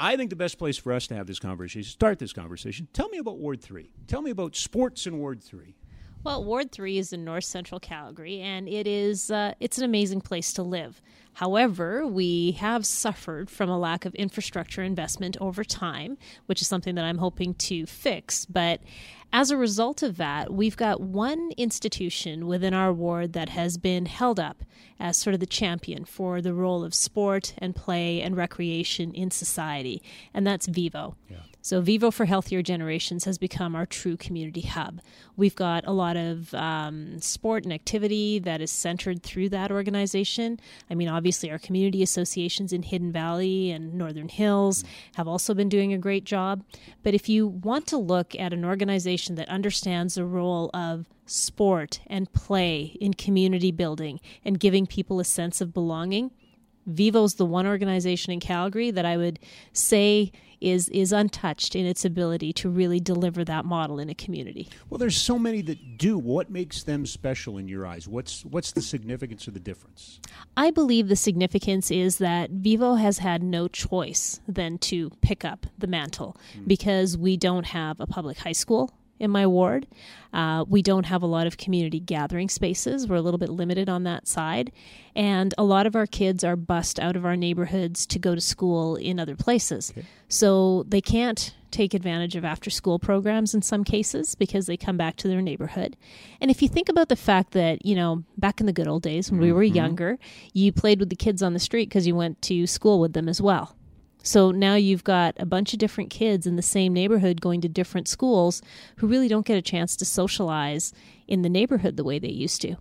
I think the best place for us to have this conversation, start this conversation. Tell me about Ward 3. Tell me about sports in Ward 3. Well, Ward 3 is in north central Calgary, and it is uh, it's an amazing place to live. However, we have suffered from a lack of infrastructure investment over time, which is something that I'm hoping to fix. But as a result of that, we've got one institution within our ward that has been held up as sort of the champion for the role of sport and play and recreation in society, and that's Vivo. Yeah. So, Vivo for Healthier Generations has become our true community hub. We've got a lot of um, sport and activity that is centered through that organization. I mean, obviously, our community associations in Hidden Valley and Northern Hills have also been doing a great job. But if you want to look at an organization that understands the role of sport and play in community building and giving people a sense of belonging, Vivo's the one organization in Calgary that I would say is is untouched in its ability to really deliver that model in a community. Well, there's so many that do. What makes them special in your eyes? What's what's the significance of the difference? I believe the significance is that Vivo has had no choice than to pick up the mantle mm. because we don't have a public high school in my ward. Uh, we don't have a lot of community gathering spaces. We're a little bit limited on that side. And a lot of our kids are bussed out of our neighborhoods to go to school in other places. Okay. So they can't take advantage of after school programs in some cases because they come back to their neighborhood. And if you think about the fact that, you know, back in the good old days when mm-hmm. we were mm-hmm. younger, you played with the kids on the street because you went to school with them as well. So now you've got a bunch of different kids in the same neighborhood going to different schools who really don't get a chance to socialize in the neighborhood the way they used to.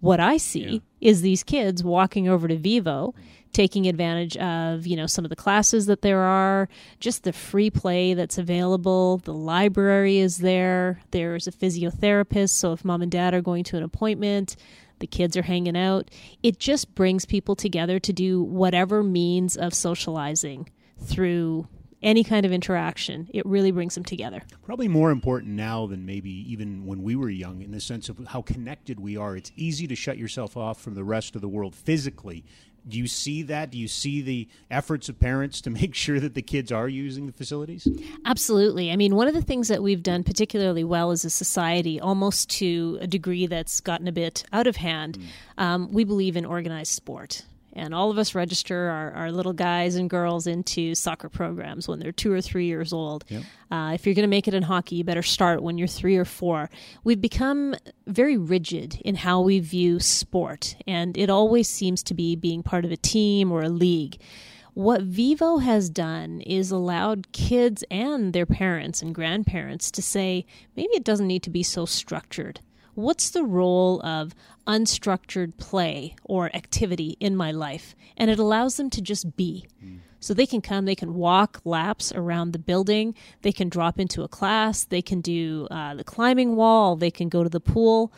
What I see yeah. is these kids walking over to Vivo, taking advantage of, you know, some of the classes that there are, just the free play that's available. The library is there. There's a physiotherapist, so if mom and dad are going to an appointment, the kids are hanging out. It just brings people together to do whatever means of socializing through any kind of interaction. It really brings them together. Probably more important now than maybe even when we were young in the sense of how connected we are. It's easy to shut yourself off from the rest of the world physically. Do you see that? Do you see the efforts of parents to make sure that the kids are using the facilities? Absolutely. I mean, one of the things that we've done particularly well as a society, almost to a degree that's gotten a bit out of hand, mm. um, we believe in organized sport and all of us register our, our little guys and girls into soccer programs when they're two or three years old. Yep. Uh, if you're going to make it in hockey, you better start when you're three or four. We've become very rigid in how we view sport, and it always seems to be being part of a team or a league. What Vivo has done is allowed kids and their parents and grandparents to say, maybe it doesn't need to be so structured what's the role of unstructured play or activity in my life? And it allows them to just be. Mm. So they can come, they can walk laps around the building, they can drop into a class, they can do uh, the climbing wall, they can go to the pool.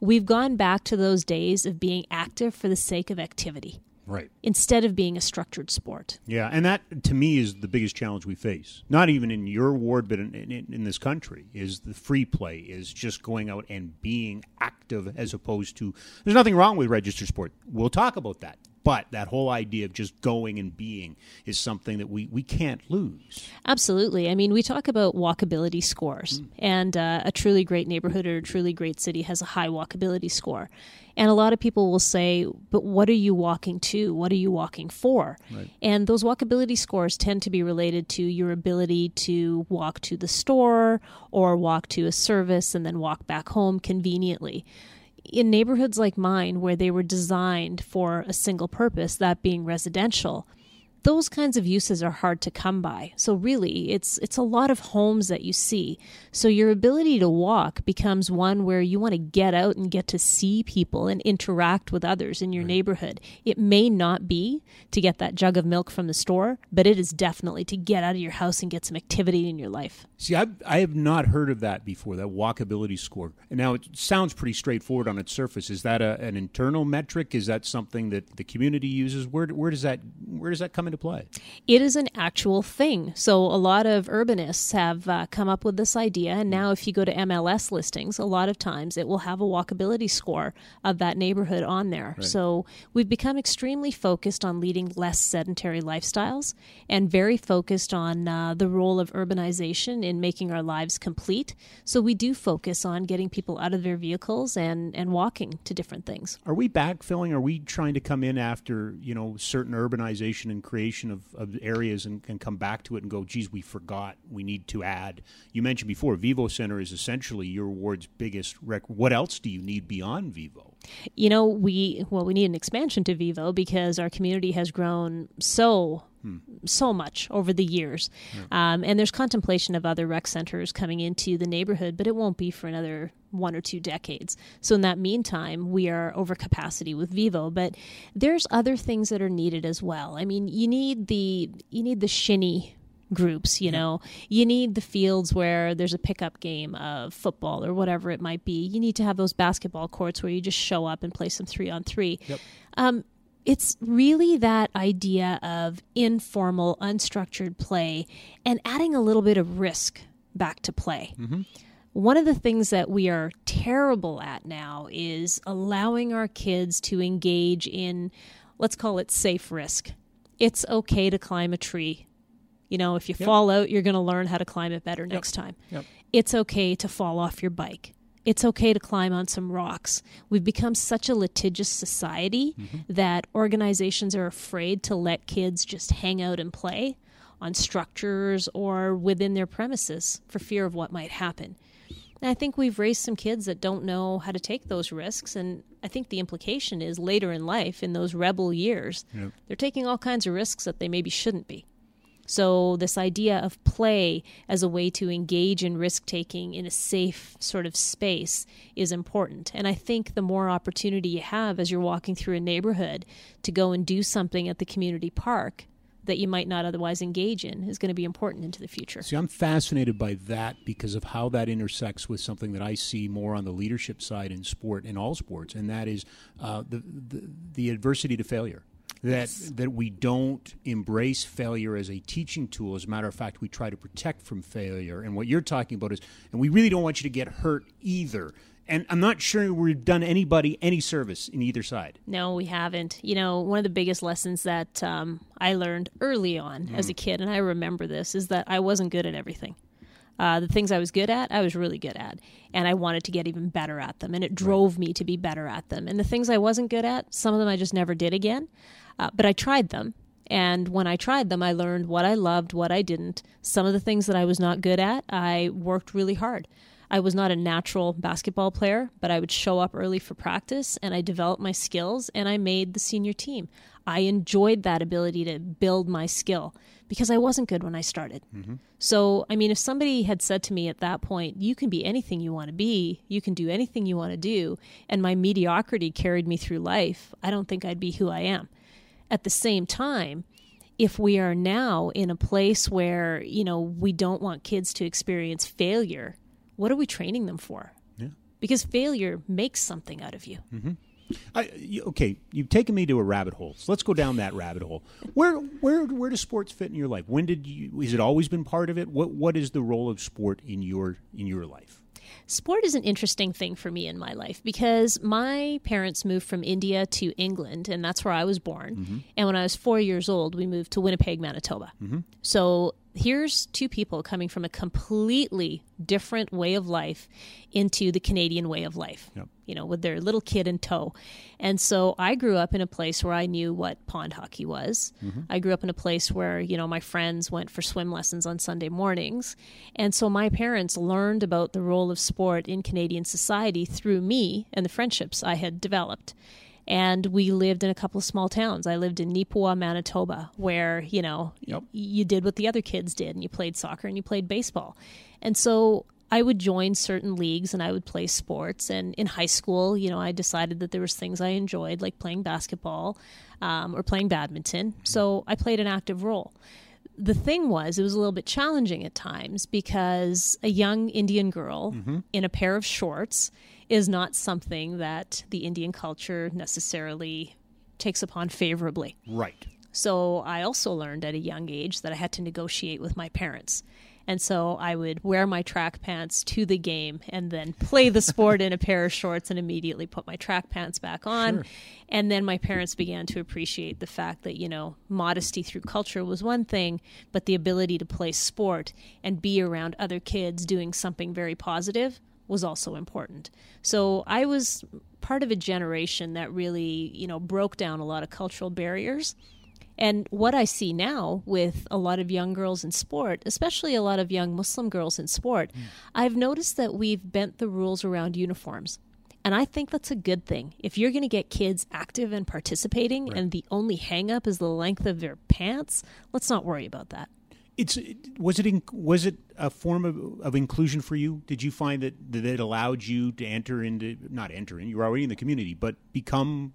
We've gone back to those days of being active for the sake of activity right. instead of being a structured sport. Yeah and that to me is the biggest challenge we face. Not even in your ward but in, in, in, this country is the free play is just going out and being active as opposed to there's nothing wrong with registered sport. We'll talk about that but that whole idea of just going and being is something that we, we can't lose. Absolutely. I mean, we talk about walkability scores, mm. and uh, a truly great neighborhood or a truly great city has a high walkability score. And a lot of people will say, but what are you walking to? What are you walking for? Right. And those walkability scores tend to be related to your ability to walk to the store or walk to a service and then walk back home conveniently in neighborhoods like mine where they were designed for a single purpose, that being residential, those kinds of uses are hard to come by. So really, it's it's a lot of homes that you see. So your ability to walk becomes one where you want to get out and get to see people and interact with others in your right. neighborhood. It may not be to get that jug of milk from the store, but it is definitely to get out of your house and get some activity in your life. See, I've, I have not heard of that before, that walkability score. And now it sounds pretty straightforward on its surface. Is that a, an internal metric? Is that something that the community uses? Where, where does that where does that come into play? It is an actual thing. So a lot of urbanists have uh, come up with this idea, and now if you go to MLS listings, a lot of times it will have a walkability score of that neighborhood on there. Right. So we've become extremely focused on leading less sedentary lifestyles and very focused on uh, the role of urbanization in making our lives complete. So we do focus on getting people out of their vehicles and and walking to different things. Are we backfilling? Are we trying to come in after you know certain urbanization and creation of, of areas and, can come back to it and go, geez, we forgot. We need to add. You mentioned before, Vivo Center is essentially your ward's biggest rec. What else do you need beyond Vivo? You know, we well, we need an expansion to Vivo because our community has grown so so much over the years, um, and there's contemplation of other rec centers coming into the neighborhood, but it won't be for another one or two decades. So in that meantime, we are over capacity with Vivo, but there's other things that are needed as well. I mean, you need the you need the shinny groups you know you need the fields where there's a pickup game of football or whatever it might be you need to have those basketball courts where you just show up and play some three on three Yep. um, it's really that idea of informal unstructured play and adding a little bit of risk back to play mm-hmm. one of the things that we are terrible at now is allowing our kids to engage in let's call it safe risk it's okay to climb a tree you know, if you fall out, you're going to learn how to climb it better next time. Yep. It's okay to fall off your bike. It's okay to climb on some rocks. We've become such a litigious society mm-hmm. that organizations are afraid to let kids just hang out and play on structures or within their premises for fear of what might happen. And I think we've raised some kids that don't know how to take those risks. And I think the implication is later in life, in those rebel years, Yep. they're taking all kinds of risks that they maybe shouldn't be. So, this idea of play as a way to engage in risk taking in a safe sort of space is important. And I think the more opportunity you have as you're walking through a neighborhood to go and do something at the community park that you might not otherwise engage in is going to be important into the future. See, I'm fascinated by that because of how that intersects with something that I see more on the leadership side in sport, in all sports, and that is uh, the, the the adversity to failure. That that we don't embrace failure as a teaching tool. As a matter of fact, we try to protect from failure. And what you're talking about is, and we really don't want you to get hurt either. And I'm not sure we've done anybody any service in either side. No, we haven't. You know, one of the biggest lessons that um, I learned early on as a kid, and I remember this, is that I wasn't good at everything. Uh, the things I was good at, I was really good at, and I wanted to get even better at them, and it drove me to be better at them. And the things I wasn't good at, some of them I just never did again, uh, but I tried them. And when I tried them, I learned what I loved, what I didn't. Some of the things that I was not good at, I worked really hard. I was not a natural basketball player, but I would show up early for practice and I developed my skills and I made the senior team. I enjoyed that ability to build my skill because I wasn't good when I started. So, I mean, if somebody had said to me at that point, you can be anything you want to be, you can do anything you want to do, and my mediocrity carried me through life, I don't think I'd be who I am. At the same time, if we are now in a place where, you know, we don't want kids to experience failure, what are we training them for? Yeah. Because failure makes something out of you. Mm-hmm. I, okay, you've taken me to a rabbit hole. So let's go down that rabbit hole. Where where where does sports fit in your life? When did you? Has it always been part of it? What what is the role of sport in your in your life? Sport is an interesting thing for me in my life because my parents moved from India to England, and that's where I was born. Mm-hmm. And when I was four years old, we moved to Winnipeg, Manitoba. Mm-hmm. So here's two people coming from a completely different way of life into the Canadian way of life, Yep. you know, with their little kid in tow. And so I grew up in a place where I knew what pond hockey was. Mm-hmm. I grew up in a place where, you know, my friends went for swim lessons on Sunday mornings. And so my parents learned about the role of sport in Canadian society through me and the friendships I had developed and we lived in a couple of small towns. I lived in Neepawa, Manitoba, where you know Yep. y- you did what the other kids did, and you played soccer and you played baseball. And so I would join certain leagues and I would play sports. And in high school, you know, I decided that there was things I enjoyed, like playing basketball um, or playing badminton. So I played an active role the thing was it was a little bit challenging at times because a young indian girl in a pair of shorts is not something that the indian culture necessarily takes upon favorably Right. So I also learned at a young age that I had to negotiate with my parents. And so I would wear my track pants to the game and then play the sport in a pair of shorts and immediately put my track pants back on. Sure. And then my parents began to appreciate the fact that, you know, modesty through culture was one thing, but the ability to play sport and be around other kids doing something very positive was also important. So I was part of a generation that really, you know, broke down a lot of cultural barriers and what I see now with a lot of young girls in sport, especially a lot of young Muslim girls in sport, mm. I've noticed that we've bent the rules around uniforms. And I think that's a good thing. If you're going to get kids active and participating right. and the only hangup is the length of their pants, let's not worry about that. It's was it in, was it a form of, of inclusion for you? Did you find that that it allowed you to enter into not enter in you were already in the community, but become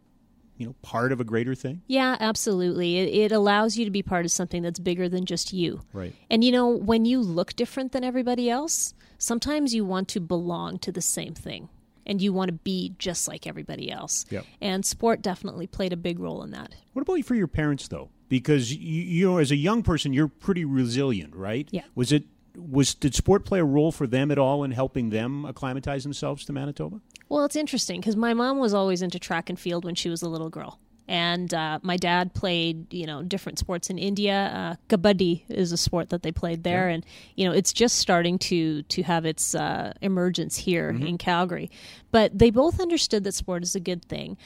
you know part of a greater thing? Yeah absolutely. It, it, allows you to be part of something that's bigger than just you. Right. And you know when you look different than everybody else sometimes you want to belong to the same thing and you want to be just like everybody else. Yep. and sport definitely played a big role in that. What about for your parents though because you, you know as a young person you're pretty resilient right yeah was it was did sport play a role for them at all in helping them acclimatize themselves to Manitoba? Well, it's interesting because my mom was always into track and field when she was a little girl. And uh, my dad played, you know, different sports in India. Uh, kabaddi is a sport that they played there, yeah. and you know, it's just starting to to have its uh, emergence here mm-hmm. in Calgary. But they both understood that sport is a good thing.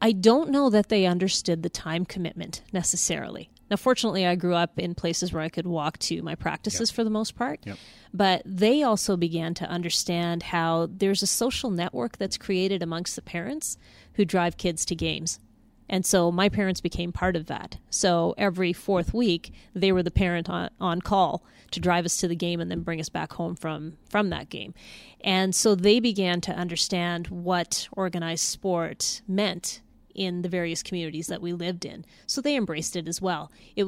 I don't know that they understood the time commitment necessarily. Now, fortunately, I grew up in places where I could walk to my practices yep. for the most part. Yep. But they also began to understand how there's a social network that's created amongst the parents who drive kids to games. And so my parents became part of that. So every fourth week, they were the parent on, on call to drive us to the game and then bring us back home from, from that game. And so they began to understand what organized sport meant in the various communities that we lived in. So they embraced it as well. It,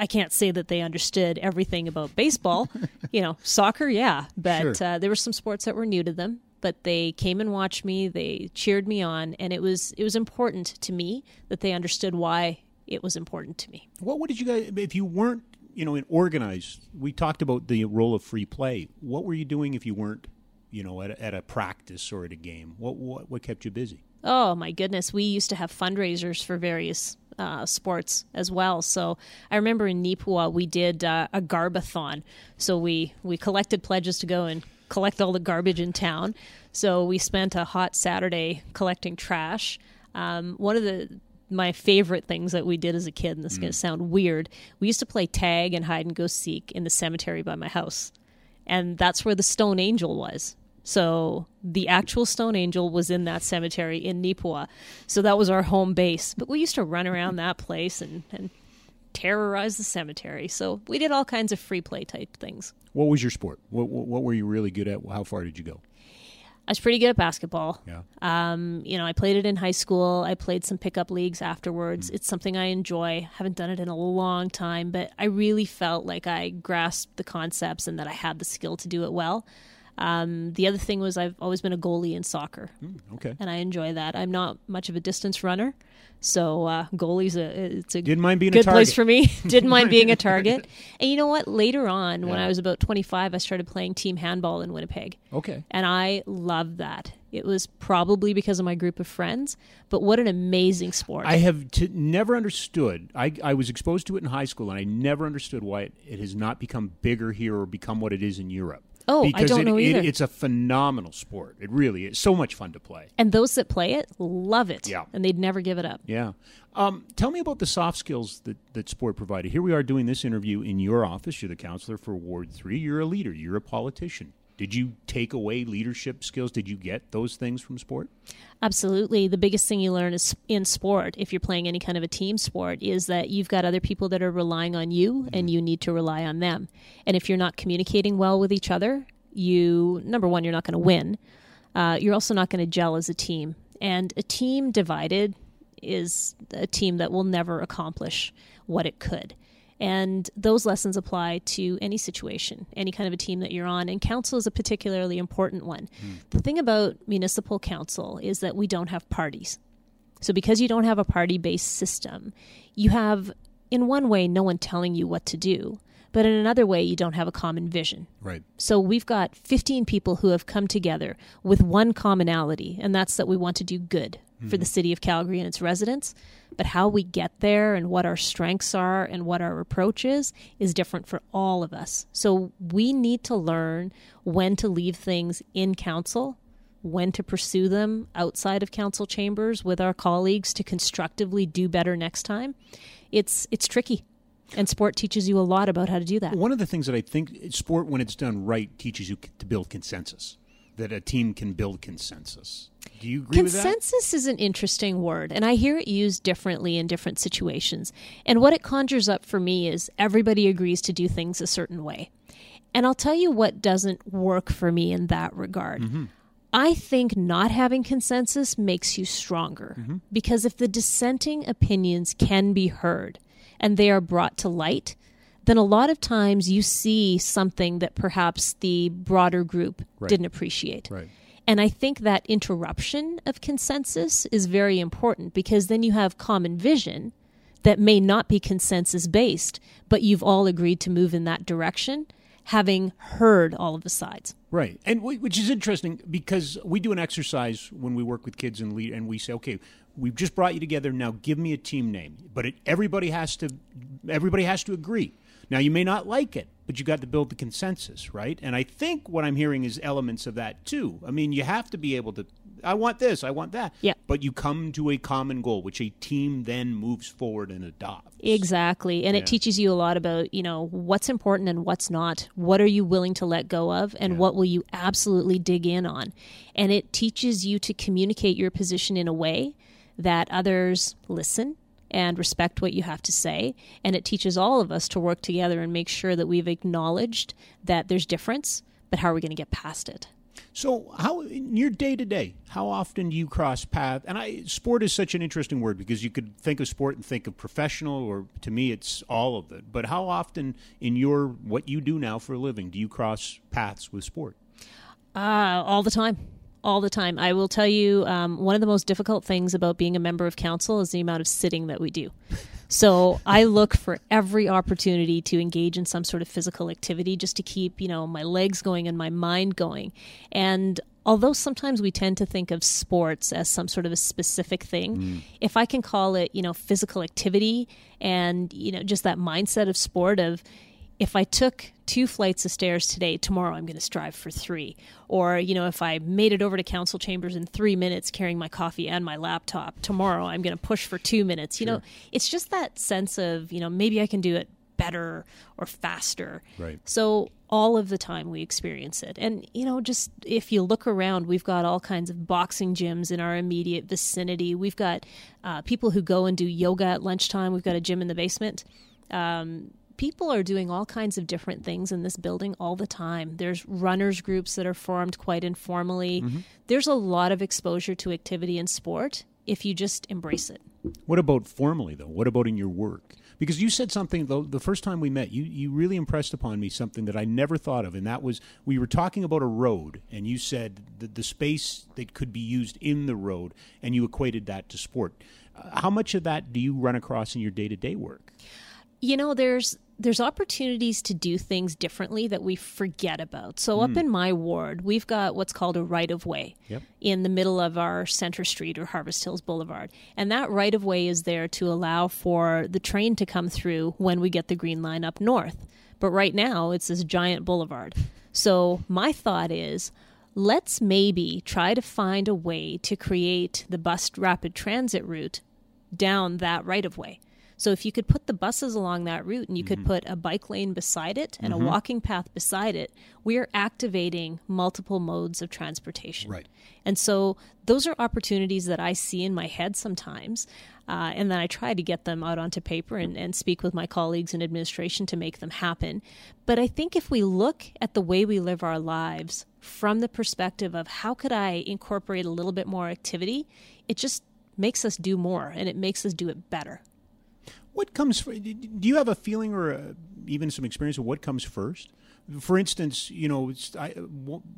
I can't say that they understood everything about baseball. you know, soccer, yeah, but sure. uh, there were some sports that were new to them. But they came and watched me. They cheered me on, and it was it was important to me that they understood why it was important to me. What, what did you guys? If you weren't, you know, in organized, we talked about the role of free play. What were you doing if you weren't, you know, at a, at a practice or at a game? What what what kept you busy? oh my goodness, we used to have fundraisers for various uh, sports as well. So I remember in Neepawa we did uh, a garbathon. So we we collected pledges to go and collect all the garbage in town. So we spent a hot Saturday collecting trash. Um, one of the my favorite things that we did as a kid, and this is going to mm. sound weird, we used to play tag and hide and go seek in the cemetery by my house. And that's where the stone angel was. So the actual stone angel was in that cemetery in Neepawa. So that was our home base. But we used to run around that place and, and terrorize the cemetery. So we did all kinds of free play type things. What was your sport? What, what, what were you really good at? How far did you go? I was pretty good at basketball. Yeah. Um, you know, I played it in high school. I played some pickup leagues afterwards. Mm. It's something I enjoy. Haven't done it in a long time, but I really felt like I grasped the concepts and that I had the skill to do it well. Um, the other thing was I've always been a goalie in soccer. Mm, okay. And I enjoy that. I'm not much of a distance runner. So uh, goalie's a it's a Didn't mind being good place for me. Didn't mind being a target. And you know what? Later on, yeah. when I was about 25, I started playing team handball in Winnipeg. Okay. And I loved that. It was probably because of my group of friends, but what an amazing sport! I have t- never understood. I, I was exposed to it in high school, and I never understood why it, it has not become bigger here or become what it is in Europe. Oh, because I don't it, know either. It, it's a phenomenal sport. It really is. So much fun to play. And those that play it love it. Yeah. And they'd never give it up. Yeah. Um, tell me about the soft skills that, that sport provided. Here we are doing this interview in your office. You're the councillor for Ward 3. You're a leader, you're a politician. Did you take away leadership skills? Did you get those things from sport? Absolutely. The biggest thing you learn is in sport, if you're playing any kind of a team sport, is that you've got other people that are relying on you mm-hmm. and you need to rely on them. And if you're not communicating well with each other, you, number one, you're not going to win. Uh, you're also not going to gel as a team. And a team divided is a team that will never accomplish what it could. And those lessons apply to any situation, any kind of a team that you're on. And council is a particularly important one. Mm. The thing about municipal council is that we don't have parties. So, because you don't have a party based system, you have in one way, no one telling you what to do, but in another way, you don't have a common vision. Right. So we've got 15 people who have come together with one commonality, and that's that we want to do good for the hmm. city of Calgary and its residents. But how we get there and what our strengths are and what our approach is is different for all of us. So we need to learn when to leave things in council, when to pursue them outside of council chambers with our colleagues to constructively do better next time. It's it's tricky. And sport teaches you a lot about how to do that. One of the things that I think sport, when it's done right, teaches you to build consensus. That a team can build consensus. Do you agree with that? Consensus is an interesting word, and I hear it used differently in different situations. And what it conjures up for me is everybody agrees to do things a certain way. And I'll tell you what doesn't work for me in that regard. Mm-hmm. I think not having consensus makes you stronger Mm-hmm. because if the dissenting opinions can be heard and they are brought to light, then a lot of times you see something that perhaps the broader group Right. didn't appreciate. Right. And I think that interruption of consensus is very important because then you have common vision that may not be consensus based, but you've all agreed to move in that direction, having heard all of the sides. Right, and wh- which is interesting because we do an exercise when we work with kids and lead, and we say, okay, we've just brought you together. Now, give me a team name, but it, everybody has to, everybody has to agree. Now, you may not like it, but you got to build the consensus, right? And I think what I'm hearing is elements of that too. I mean, you have to be able to. I want this. I want that. Yeah. But you come to a common goal, which a team then moves forward and adopts. Exactly. And Yeah. it teaches you a lot about, you know, what's important and what's not. What are you willing to let go of and what will you absolutely dig in on? And it teaches you to communicate your position in a way that others listen and respect what you have to say. And it teaches all of us to work together and make sure that we've acknowledged that there's difference, but how are we going to get past it? So, how in your day to day, how often do you cross paths? And I, sport is such an interesting word because you could think of sport and think of professional, or to me, it's all of it. But how often in your what you do now for a living do you cross paths with sport? Uh, all the time. All the time. I will tell you, um, one of the most difficult things about being a member of council is the amount of sitting that we do. So I look for every opportunity to engage in some sort of physical activity just to keep, you know, my legs going and my mind going. And although sometimes we tend to think of sports as some sort of a specific thing, if I can call it, you know, physical activity and, you know, just that mindset of sport of if I took two flights of stairs today, tomorrow I'm going to strive for three. Or, you know, if I made it over to council chambers in three minutes carrying my coffee and my laptop, tomorrow I'm going to push for two minutes. You know, it's just that sense of, you know, maybe I can do it better or faster. Right. So all of the time we experience it. And, you know, just if you look around, we've got all kinds of boxing gyms in our immediate vicinity. We've got uh, people who go and do yoga at lunchtime. We've got a gym in the basement. Um, people are doing all kinds of different things in this building all the time. There's runners groups that are formed quite informally. There's a lot of exposure to activity and sport if you just embrace it. What about formally though? What about in your work? Because you said something though the first time we met, you you really impressed upon me something that I never thought of, and that was we were talking about a road, and you said the, the space that could be used in the road, and you equated that to sport. Uh, how much of that do you run across in your day to day work? you know there's there's opportunities to do things differently that we forget about. So up hmm. in my ward we've got what's called a right of way Yep. in the middle of our center street or harvest hills boulevard. And that right of way is there to allow for the train to come through when we get the green line up north. But right now it's this giant boulevard. So my thought is let's maybe try to find a way to create the bus rapid transit route down that right of way. So if you could put the buses along that route and you could put a bike lane beside it and a walking path beside it, we are activating multiple modes of transportation. Right. And so those are opportunities that I see in my head sometimes. Uh, and then I try to get them out onto paper and, and speak with my colleagues in administration to make them happen. But I think if we look at the way we live our lives from the perspective of how could I incorporate a little bit more activity, it just makes us do more and it makes us do it better. What comes? Do you have a feeling or uh even some experience of what comes first? For instance, you know, I,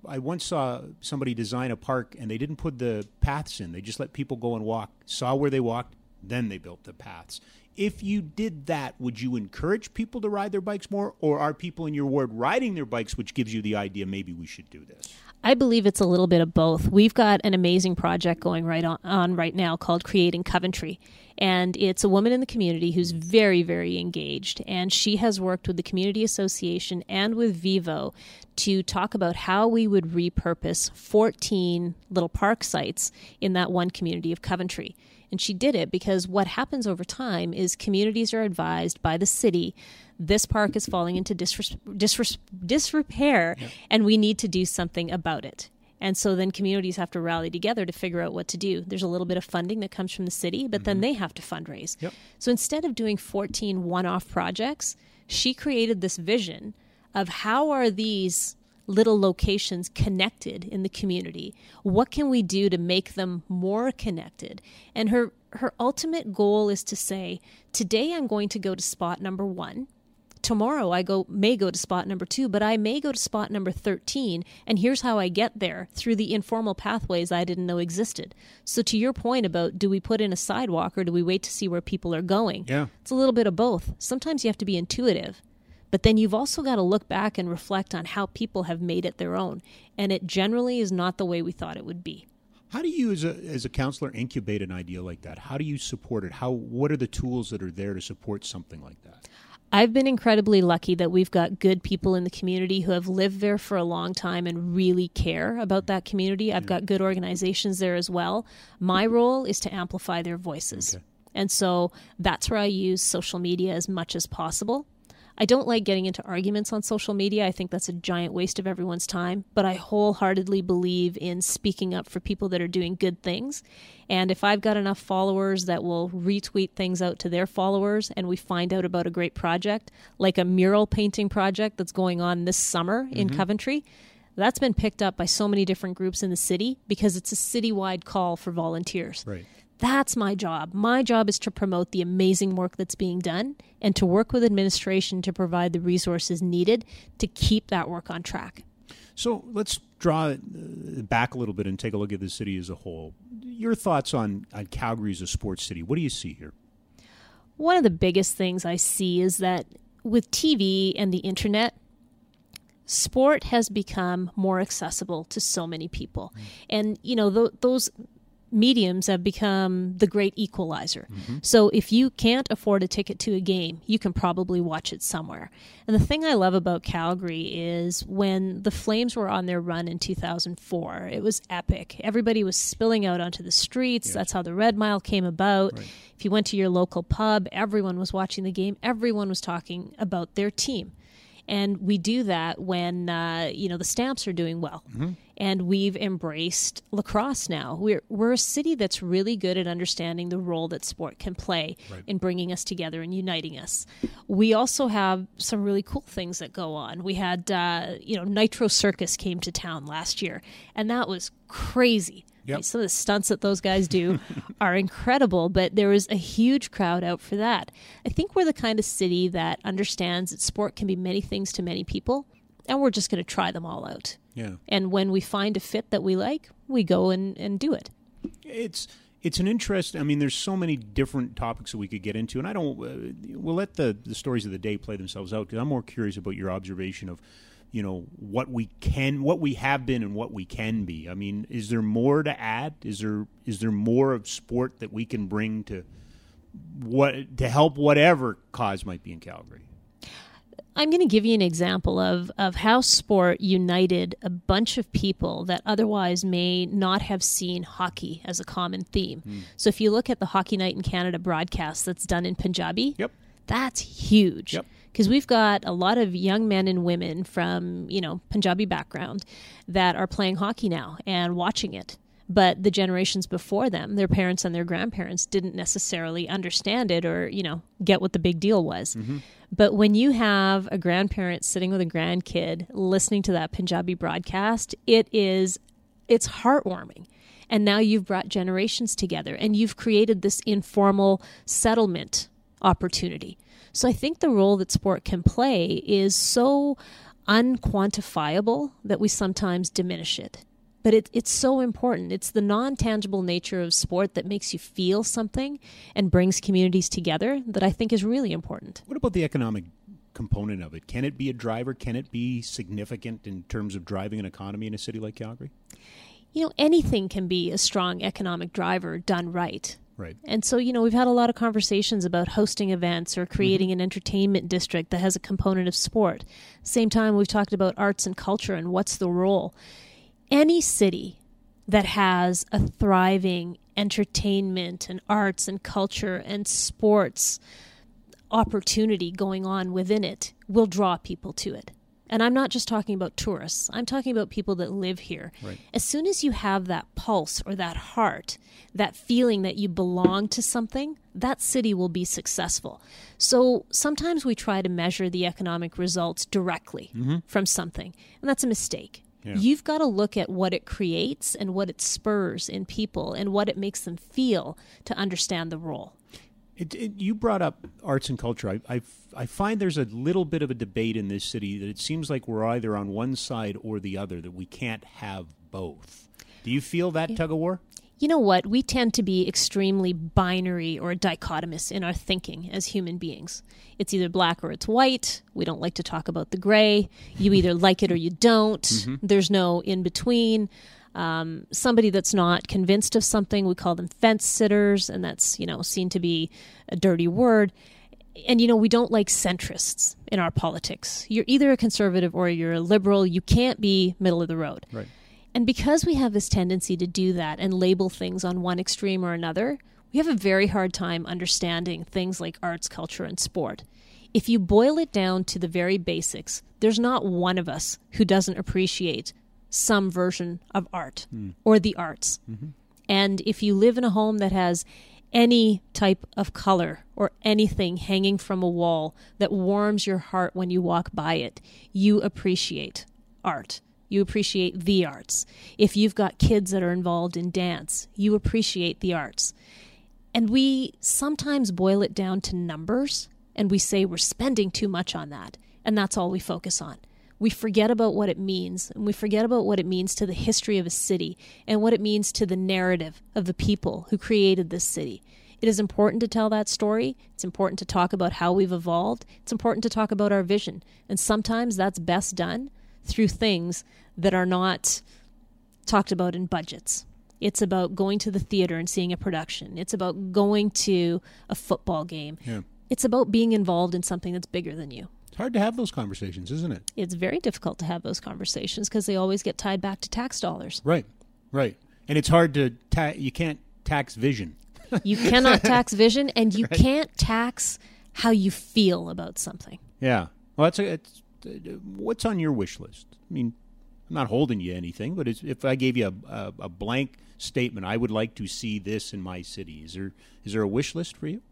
I once saw somebody design a park and they didn't put the paths in. They just let people go and walk, saw where they walked, then they built the paths. if you did that, would you encourage people to ride their bikes more, or are people in your ward riding their bikes, which gives you the idea maybe we should do this? I believe it's a little bit of both. We've got an amazing project going right on, on, right now called Creating Coventry. And it's a woman in the community who's very, very engaged. And she has worked with the Community Association and with Vivo to talk about how we would repurpose 14 little park sites in that one community of Coventry. And she did it because what happens over time is communities are advised by the city this park is falling into disres- disres- disrepair yep. and we need to do something about it. And so then communities have to rally together to figure out what to do. There's a little bit of funding that comes from the city, but mm-hmm. then they have to fundraise. Yep. So instead of doing 14 one off projects, she created this vision of how are these little locations connected in the community? What can we do to make them more connected? And her her ultimate goal is to say, today I'm going to go to spot number 1. Tomorrow I go may go to spot number 2, but I may go to spot number 13 and here's how I get there through the informal pathways I didn't know existed. So to your point about do we put in a sidewalk or do we wait to see where people are going? Yeah. It's a little bit of both. Sometimes you have to be intuitive but then you've also got to look back and reflect on how people have made it their own. And it generally is not the way we thought it would be. How do you, as a, as a councillor, incubate an idea like that? How do you support it? How what are the tools that are there to support something like that? I've been incredibly lucky that we've got good people in the community who have lived there for a long time and really care about that community. I've yeah. got good organizations there as well. My role is to amplify their voices. Okay. And so that's where I use social media as much as possible. I don't like getting into arguments on social media. I think that's a giant waste of everyone's time. But I wholeheartedly believe in speaking up for people that are doing good things. And if I've got enough followers that will retweet things out to their followers and we find out about a great project, like a mural painting project that's going on this summer mm-hmm. in Coventry, that's been picked up by so many different groups in the city because it's a citywide call for volunteers. Right. That's my job. My job is to promote the amazing work that's being done and to work with administration to provide the resources needed to keep that work on track. So let's draw it back a little bit and take a look at the city as a whole. Your thoughts on, on Calgary as a sports city? What do you see here? One of the biggest things I see is that with TV and the internet, sport has become more accessible to so many people. Mm. And, you know, th- those mediums have become the great equalizer. Mm-hmm. So if you can't afford a ticket to a game, you can probably watch it somewhere. And the thing I love about Calgary is when the Flames were on their run in 2004, it was epic. Everybody was spilling out onto the streets. Yes. That's how the Red Mile came about. Right. If you went to your local pub, everyone was watching the game. Everyone was talking about their team and we do that when uh, you know the stamps are doing well. Mm-hmm. And we've embraced lacrosse now. We're we're a city that's really good at understanding the role that sport can play right. in bringing us together and uniting us. We also have some really cool things that go on. We had uh, you know Nitro Circus came to town last year, and that was crazy. Yep. Some of the stunts that those guys do are incredible, but there was a huge crowd out for that. I think we're the kind of city that understands that sport can be many things to many people, and we're just going to try them all out. Yeah. And when we find a fit that we like, we go and, and do it. It's it's an interest. I mean, there's so many different topics that we could get into, and I don't. Uh, we'll let the the stories of the day play themselves out because I'm more curious about your observation of you know what we can what we have been and what we can be i mean is there more to add is there is there more of sport that we can bring to what to help whatever cause might be in calgary I'm going to give you an example of, of how sport united a bunch of people that otherwise may not have seen hockey as a common theme. Mm. So if you look at the Hockey Night in Canada broadcast that's done in Punjabi, yep. that's huge. Yep because we've got a lot of young men and women from you know Punjabi background that are playing hockey now and watching it. But the generations before them, their parents and their grandparents didn't necessarily understand it or you know get what the big deal was. Mm-hmm. But when you have a grandparent sitting with a grandkid listening to that Punjabi broadcast, it is it's heartwarming. And now you've brought generations together and you've created this informal settlement opportunity so I think the role that sport can play is so unquantifiable that we sometimes diminish it. but it, it's so important. It's the non tangible nature of sport that makes you feel something and brings communities together that I think is really important. What about the economic component of it? Can it be a driver? Can it be significant in terms of driving an economy in a city like Calgary? You know, anything can be a strong economic driver done right. Right. And so, you know, we've had a lot of conversations about hosting events or creating mm-hmm. an entertainment district that has a component of sport. Same time, we've talked about arts and culture and what's the role. Any city that has a thriving entertainment and arts and culture and sports opportunity going on within it will draw people to it. And I'm not just talking about tourists. I'm talking about people that live here. Right. As soon as you have that pulse or that heart, that feeling that you belong to something, that city will be successful. So sometimes we try to measure the economic results directly mm-hmm. from something, and that's a mistake. Yeah. You've got to look at what it creates and what it spurs in people and what it makes them feel to understand the role. It, it, you brought up arts and culture. I, I, I find there's a little bit of a debate in this city that it seems like we're either on one side or the other, that we can't have both. Do you feel that tug of war? You know what? We tend to be extremely binary or dichotomous in our thinking as human beings. It's either black or it's white. We don't like to talk about the gray. You either like it or you don't. Mm-hmm. There's no in between. Um, somebody that's not convinced of something, we call them fence sitters, and that's you know seen to be a dirty word. And you know we don't like centrists in our politics. You're either a conservative or you're a liberal. You can't be middle of the road. Right. And because we have this tendency to do that and label things on one extreme or another, we have a very hard time understanding things like arts, culture, and sport. If you boil it down to the very basics, there's not one of us who doesn't appreciate some version of art hmm. or the arts. Mm-hmm. And if you live in a home that has any type of color or anything hanging from a wall that warms your heart when you walk by it, you appreciate art. You appreciate the arts. If you've got kids that are involved in dance, you appreciate the arts. And we sometimes boil it down to numbers and we say we're spending too much on that. And that's all we focus on. We forget about what it means, and we forget about what it means to the history of a city and what it means to the narrative of the people who created this city. It is important to tell that story. It's important to talk about how we've evolved. It's important to talk about our vision. And sometimes that's best done through things that are not talked about in budgets. It's about going to the theater and seeing a production. It's about going to a football game. Yeah. It's about being involved in something that's bigger than you. Hard to have those conversations, isn't it? It's very difficult to have those conversations because they always get tied back to tax dollars. Right. Right. And it's hard to ta- you can't tax vision. You cannot tax vision and you can't tax how you feel about something. Yeah. Well, that's a, it's, uh, what's on your wish list? I mean, I'm not holding you anything, but it's, if I gave you a, a, a blank statement, I would like to see this in my city. Is there is there a wish list for you?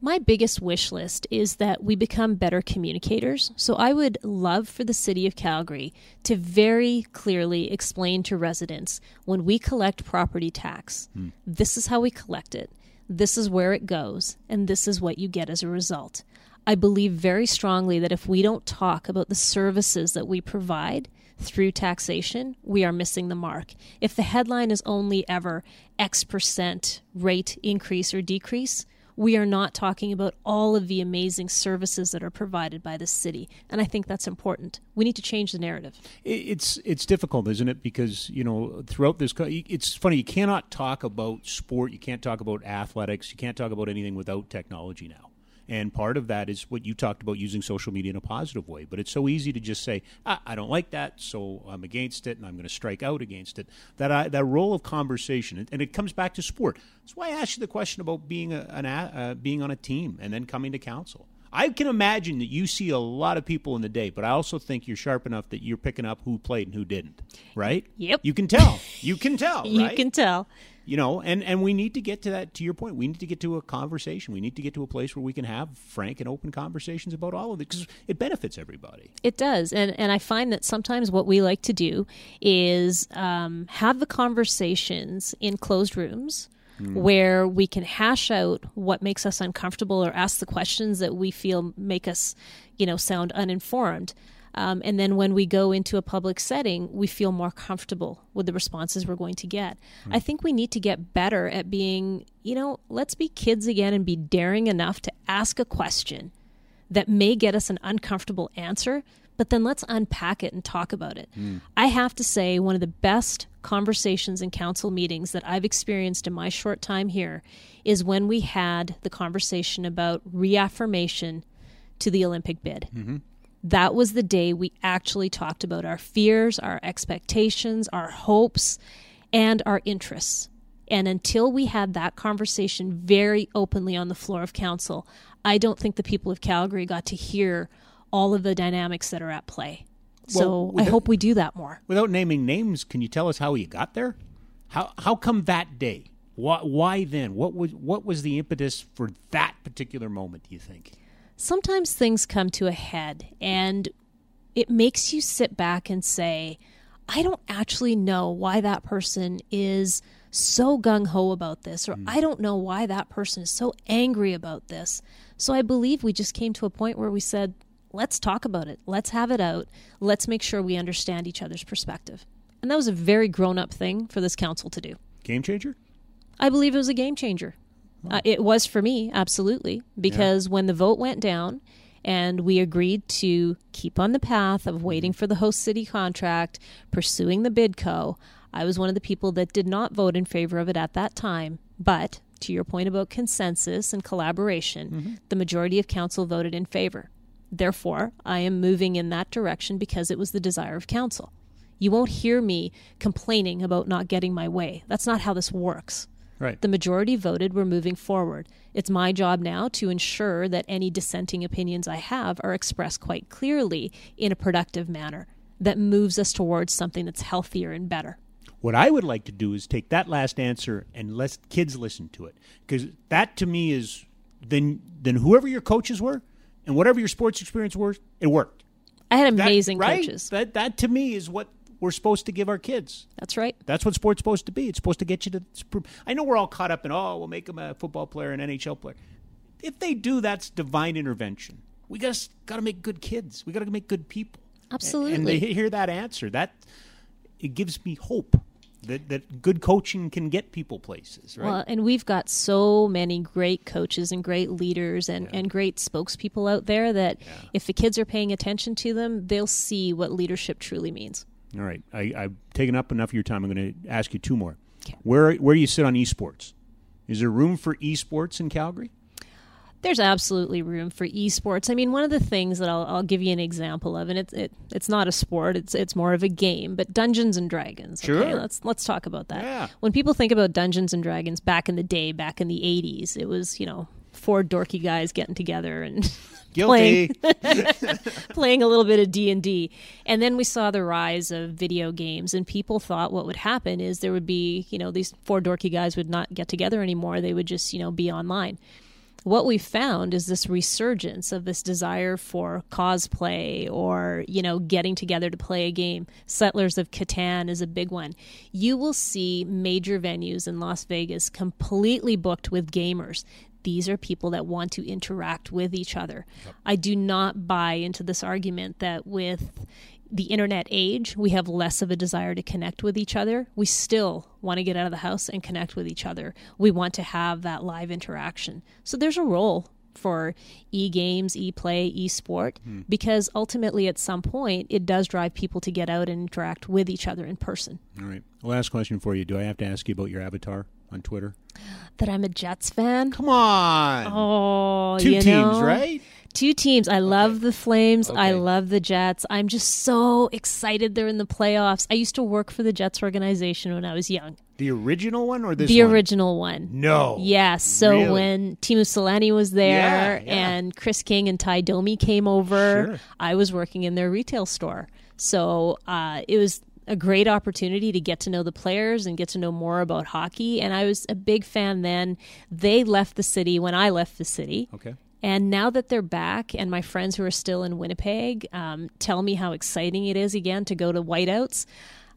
My biggest wish list is that we become better communicators. So I would love for the city of Calgary to very clearly explain to residents when we collect property tax, hmm. this is how we collect it, this is where it goes, and this is what you get as a result. I believe very strongly that if we don't talk about the services that we provide through taxation, we are missing the mark. If the headline is only ever X percent rate increase or decrease, we are not talking about all of the amazing services that are provided by the city. And I think that's important. We need to change the narrative. It's it's difficult, isn't it? Because you know, throughout this, it's funny. You cannot talk about sport. You can't talk about athletics. You can't talk about anything without technology now. And part of that is what you talked about using social media in a positive way. But it's so easy to just say, ah, "I don't like that, so I'm against it, and I'm going to strike out against it." That I, that role of conversation, and it comes back to sport. That's why I asked you the question about being a, an a, uh, being on a team and then coming to council. I can imagine that you see a lot of people in the day, but I also think you're sharp enough that you're picking up who played and who didn't. Right? Yep. You can tell. You can tell. You right? can tell. You know and and we need to get to that to your point we need to get to a conversation we need to get to a place where we can have frank and open conversations about all of it because it benefits everybody It does, and and I find that sometimes what we like to do is um, have the conversations in closed rooms. Where we can hash out what makes us uncomfortable or ask the questions that we feel make us, you know, sound uninformed. Um, and then when we go into a public setting, we feel more comfortable with the responses we're going to get. Hmm. I think we need to get better at being, you know, let's be kids again and be daring enough to ask a question that may get us an uncomfortable answer, but then let's unpack it and talk about it. Hmm. I have to say, one of the best conversations in council meetings that I've experienced in my short time here is when we had the conversation about reaffirmation to the Olympic bid. Mm-hmm. That was the day we actually talked about our fears, our expectations, our hopes, and our interests. And until we had that conversation very openly on the floor of council, I don't think the people of Calgary got to hear all of the dynamics that are at play. So Well, I hope we do that more. Without naming names, can you tell us how you got there? How how come that day? Why, why then? What was what was the impetus for that particular moment? Do you think? Sometimes things come to a head and it makes you sit back and say, I don't actually know why that person is so gung ho about this, or mm. I don't know why that person is so angry about this. So I believe we just came to a point where we said, let's talk about it. Let's have it out. Let's make sure we understand each other's perspective. And that was a very grown up thing for this council to do. Game changer? I believe it was a game changer. Uh, it was for me, absolutely, because when the vote went down and we agreed to keep on the path of waiting for the host city contract, pursuing the bidco, I was one of the people that did not vote in favor of it at that time. But to your point about consensus and collaboration, the majority of council voted in favor. Therefore, I am moving in that direction because it was the desire of council. You won't hear me complaining about not getting my way. That's not how this works. Right. The majority voted we're moving forward. It's my job now to ensure that any dissenting opinions I have are expressed quite clearly in a productive manner that moves us towards something that's healthier and better. What I would like to do is take that last answer and let kids listen to it because that to me is then then whoever your coaches were and whatever your sports experience was, it worked. I had That- amazing right? coaches. That that to me is what we're supposed to give our kids. That's right. That's what sports supposed to be. It's supposed to get you to. I know we're all caught up in oh, we'll make them a football player, an NHL player. If they do, that's divine intervention. We just got to make good kids. We got to make good people. Absolutely. And they hear that answer. That it gives me hope that that good coaching can get people places. Right. Well, and we've got so many great coaches and great leaders and, and great spokespeople out there that if the kids are paying attention to them, they'll see what leadership truly means. All right. I, I've taken up enough of your time. I'm going to ask you two more. Okay. Where where do you sit on esports? Is there room for esports in Calgary? There's absolutely room for esports. I mean, one of the things that I'll, I'll give you an example of, and it's it, it's not a sport; it's it's more of a game. But Dungeons and Dragons. Okay, Sure. let's let's talk about that. Yeah. When people think about Dungeons and Dragons back in the day, back in the '80s, it was you know four dorky guys getting together and Guilty. playing a little bit of D&D. And then we saw the rise of video games and people thought what would happen is there would be, you know, these four dorky guys would not get together anymore. They would just, you know, be online. What we found is this resurgence of this desire for cosplay or, you know, getting together to play a game. Settlers of Catan is a big one. You will see major venues in Las Vegas completely booked with gamers these are people that want to interact with each other. I do not buy into this argument that with the internet age, we have less of a desire to connect with each other. We still want to get out of the house and connect with each other. We want to have that live interaction. So there's a role for e games, e play, e sport, hmm. because ultimately at some point it does drive people to get out and interact with each other in person. All right. Last question for you. Do I have to ask you about your avatar on Twitter? That I'm a Jets fan. Come on. Oh, Two teams, know? right? Two teams. I love the Flames. I love the Jets. I'm just so excited they're in the playoffs. I used to work for the Jets organization when I was young. The original one or this the one? original one. No. Yes. So Really? when Teemu Selanne was there Yeah, yeah. and Kris King and Ty Domi came over, Sure. I was working in their retail store. So uh, it was a great opportunity to get to know the players and get to know more about hockey. And I was a big fan then. They left the city when I left the city. Okay. And now that they're back, and my friends who are still in Winnipeg um, tell me how exciting it is again to go to whiteouts,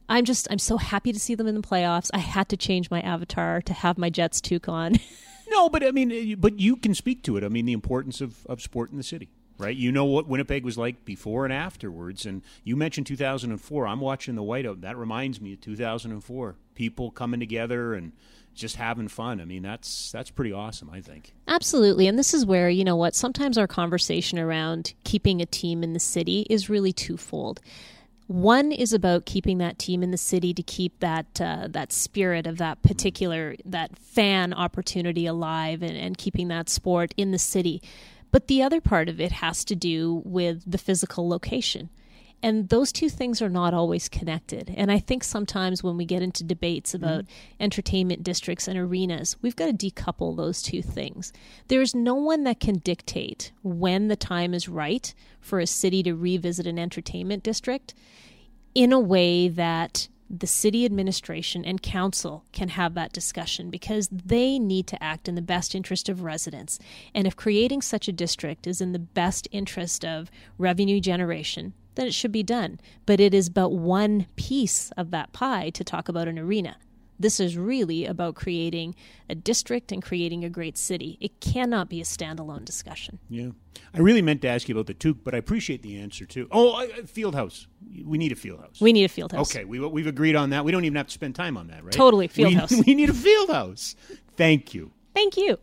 I'm just I'm so happy to see them in the playoffs. I had to change my avatar to have my Jets toque on. No, but I mean, uh, but you can speak to it. I mean, the importance of, of sport in the city, right? You know what Winnipeg was like before and afterwards. And you mentioned 2004. I'm watching the whiteout. That reminds me of 2004. People coming together and just having fun. I mean, that's that's pretty awesome. I think. Absolutely, and this is where you know what. Sometimes our conversation around keeping a team in the city is really twofold. One is about keeping that team in the city to keep that uh, that spirit of that particular that fan opportunity alive and, and keeping that sport in the city. But the other part of it has to do with the physical location. And those two things are not always connected. And I think sometimes when we get into debates about mm-hmm. entertainment districts and arenas, we've got to decouple those two things. There is no one that can dictate when the time is right for a city to revisit an entertainment district in a way that the city administration and council can have that discussion because they need to act in the best interest of residents. And if creating such a district is in the best interest of revenue generation, then it should be done. But it is but one piece of that pie to talk about an arena. This is really about creating a district and creating a great city. It cannot be a standalone discussion. Yeah. I really meant to ask you about the Tuque, but I appreciate the answer too. Oh, uh, field house. We need a field house. We need a field house. Okay, we, we've agreed on that. We don't even have to spend time on that, right? Totally, field we, house. We need a field house. Thank you. Thank you.